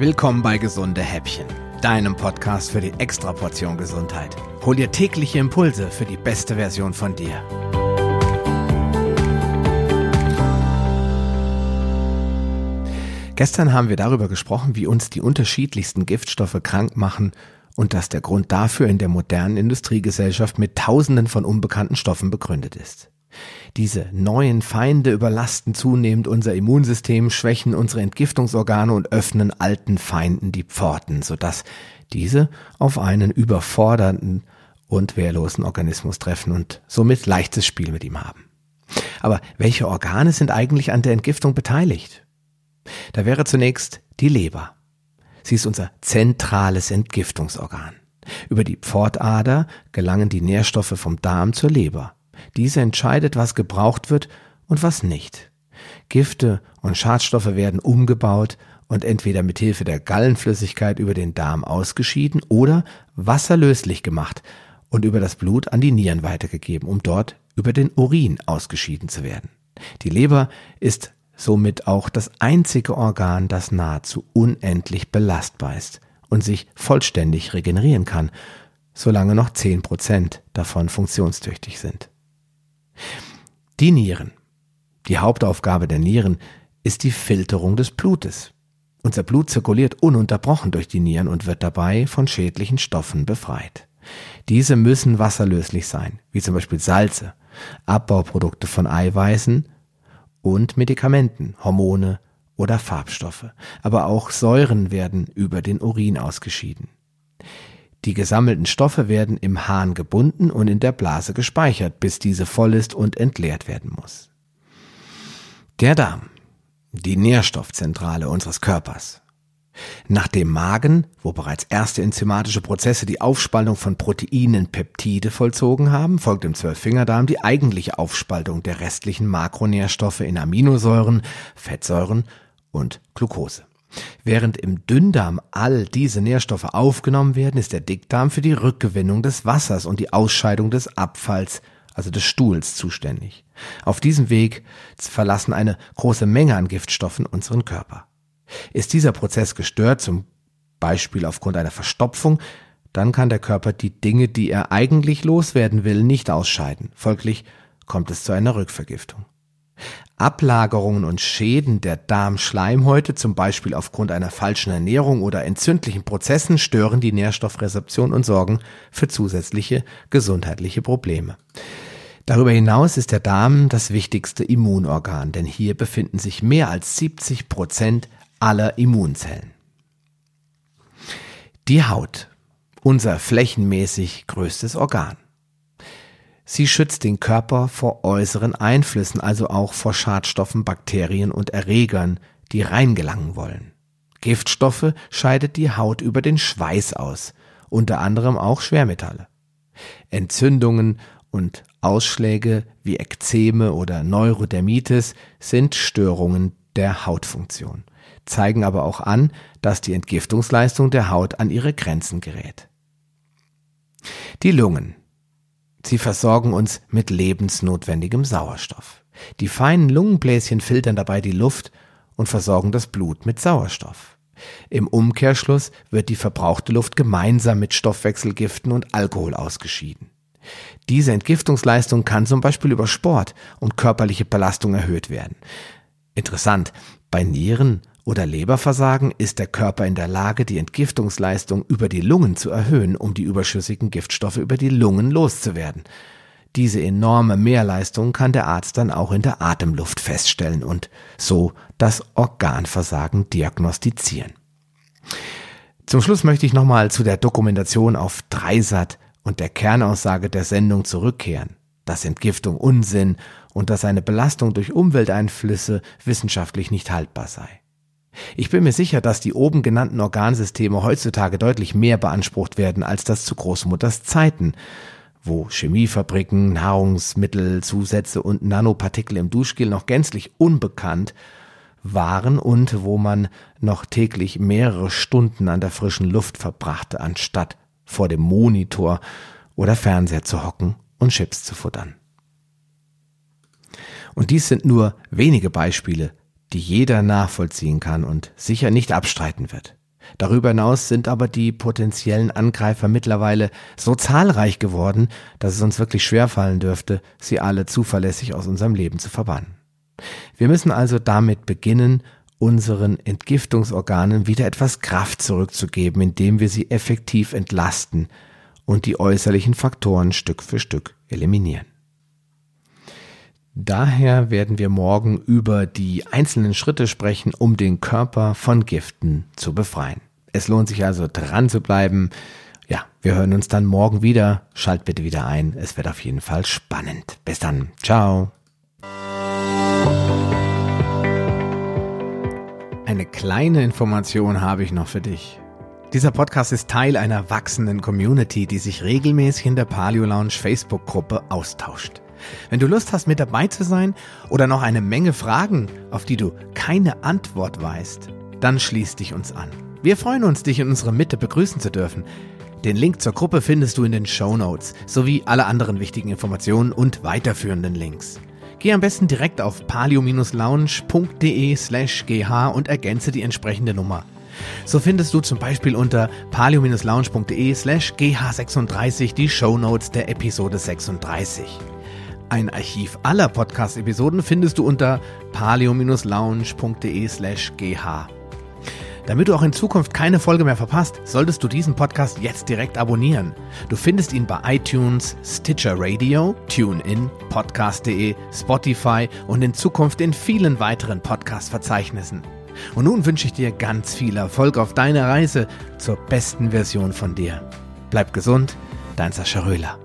Willkommen bei Gesunde Häppchen, deinem Podcast für die Extraportion Gesundheit. Hol dir tägliche Impulse für die beste Version von dir. Gestern haben wir darüber gesprochen, wie uns die unterschiedlichsten Giftstoffe krank machen und dass der Grund dafür in der modernen Industriegesellschaft mit Tausenden von unbekannten Stoffen begründet ist. Diese neuen Feinde überlasten zunehmend unser Immunsystem, schwächen unsere Entgiftungsorgane und öffnen alten Feinden die Pforten, sodass diese auf einen überfordernden und wehrlosen Organismus treffen und somit leichtes Spiel mit ihm haben. Aber welche Organe sind eigentlich an der Entgiftung beteiligt? Da wäre zunächst die Leber. Sie ist unser zentrales Entgiftungsorgan. Über die Pfortader gelangen die Nährstoffe vom Darm zur Leber. Diese entscheidet, was gebraucht wird und was nicht. Gifte und Schadstoffe werden umgebaut und entweder mit Hilfe der Gallenflüssigkeit über den Darm ausgeschieden oder wasserlöslich gemacht und über das Blut an die Nieren weitergegeben, um dort über den Urin ausgeschieden zu werden. Die Leber ist somit auch das einzige Organ, das nahezu unendlich belastbar ist und sich vollständig regenerieren kann, solange noch zehn Prozent davon funktionstüchtig sind. Die Nieren. Die Hauptaufgabe der Nieren ist die Filterung des Blutes. Unser Blut zirkuliert ununterbrochen durch die Nieren und wird dabei von schädlichen Stoffen befreit. Diese müssen wasserlöslich sein, wie zum Beispiel Salze, Abbauprodukte von Eiweißen und Medikamenten, Hormone oder Farbstoffe. Aber auch Säuren werden über den Urin ausgeschieden. Die gesammelten Stoffe werden im Hahn gebunden und in der Blase gespeichert, bis diese voll ist und entleert werden muss. Der Darm, die Nährstoffzentrale unseres Körpers. Nach dem Magen, wo bereits erste enzymatische Prozesse die Aufspaltung von Proteinen Peptide vollzogen haben, folgt im Zwölffingerdarm die eigentliche Aufspaltung der restlichen Makronährstoffe in Aminosäuren, Fettsäuren und Glucose. Während im Dünndarm all diese Nährstoffe aufgenommen werden, ist der Dickdarm für die Rückgewinnung des Wassers und die Ausscheidung des Abfalls, also des Stuhls, zuständig. Auf diesem Weg verlassen eine große Menge an Giftstoffen unseren Körper. Ist dieser Prozess gestört, zum Beispiel aufgrund einer Verstopfung, dann kann der Körper die Dinge, die er eigentlich loswerden will, nicht ausscheiden. Folglich kommt es zu einer Rückvergiftung. Ablagerungen und Schäden der Darmschleimhäute, zum Beispiel aufgrund einer falschen Ernährung oder entzündlichen Prozessen, stören die Nährstoffrezeption und sorgen für zusätzliche gesundheitliche Probleme. Darüber hinaus ist der Darm das wichtigste Immunorgan, denn hier befinden sich mehr als 70 Prozent aller Immunzellen. Die Haut, unser flächenmäßig größtes Organ. Sie schützt den Körper vor äußeren Einflüssen, also auch vor Schadstoffen, Bakterien und Erregern, die reingelangen wollen. Giftstoffe scheidet die Haut über den Schweiß aus, unter anderem auch Schwermetalle. Entzündungen und Ausschläge wie Ekzeme oder Neurodermitis sind Störungen der Hautfunktion, zeigen aber auch an, dass die Entgiftungsleistung der Haut an ihre Grenzen gerät. Die Lungen Sie versorgen uns mit lebensnotwendigem Sauerstoff. Die feinen Lungenbläschen filtern dabei die Luft und versorgen das Blut mit Sauerstoff. Im Umkehrschluss wird die verbrauchte Luft gemeinsam mit Stoffwechselgiften und Alkohol ausgeschieden. Diese Entgiftungsleistung kann zum Beispiel über Sport und körperliche Belastung erhöht werden. Interessant, bei Nieren oder Leberversagen ist der Körper in der Lage, die Entgiftungsleistung über die Lungen zu erhöhen, um die überschüssigen Giftstoffe über die Lungen loszuwerden. Diese enorme Mehrleistung kann der Arzt dann auch in der Atemluft feststellen und so das Organversagen diagnostizieren. Zum Schluss möchte ich nochmal zu der Dokumentation auf Dreisat und der Kernaussage der Sendung zurückkehren, dass Entgiftung Unsinn und dass eine Belastung durch Umwelteinflüsse wissenschaftlich nicht haltbar sei. Ich bin mir sicher, dass die oben genannten Organsysteme heutzutage deutlich mehr beansprucht werden als das zu Großmutters Zeiten, wo Chemiefabriken, Nahrungsmittelzusätze und Nanopartikel im Duschgel noch gänzlich unbekannt waren und wo man noch täglich mehrere Stunden an der frischen Luft verbrachte, anstatt vor dem Monitor oder Fernseher zu hocken und Chips zu futtern. Und dies sind nur wenige Beispiele die jeder nachvollziehen kann und sicher nicht abstreiten wird. Darüber hinaus sind aber die potenziellen Angreifer mittlerweile so zahlreich geworden, dass es uns wirklich schwerfallen dürfte, sie alle zuverlässig aus unserem Leben zu verbannen. Wir müssen also damit beginnen, unseren Entgiftungsorganen wieder etwas Kraft zurückzugeben, indem wir sie effektiv entlasten und die äußerlichen Faktoren Stück für Stück eliminieren. Daher werden wir morgen über die einzelnen Schritte sprechen, um den Körper von Giften zu befreien. Es lohnt sich also dran zu bleiben. Ja, wir hören uns dann morgen wieder. Schalt bitte wieder ein. Es wird auf jeden Fall spannend. Bis dann. Ciao. Eine kleine Information habe ich noch für dich. Dieser Podcast ist Teil einer wachsenden Community, die sich regelmäßig in der Paleo Lounge Facebook-Gruppe austauscht. Wenn du Lust hast, mit dabei zu sein oder noch eine Menge Fragen, auf die du keine Antwort weißt, dann schließ dich uns an. Wir freuen uns, dich in unserer Mitte begrüßen zu dürfen. Den Link zur Gruppe findest du in den Show Notes sowie alle anderen wichtigen Informationen und weiterführenden Links. Geh am besten direkt auf palio-lounge.de slash gh und ergänze die entsprechende Nummer. So findest du zum Beispiel unter palio-lounge.de slash gh36 die Show Notes der Episode 36. Ein Archiv aller Podcast-Episoden findest du unter palio-lounge.de slash gh. Damit du auch in Zukunft keine Folge mehr verpasst, solltest du diesen Podcast jetzt direkt abonnieren. Du findest ihn bei iTunes, Stitcher Radio, TuneIn, Podcast.de, Spotify und in Zukunft in vielen weiteren Podcast-Verzeichnissen. Und nun wünsche ich dir ganz viel Erfolg auf deiner Reise zur besten Version von dir. Bleib gesund, dein Sascha Röhler.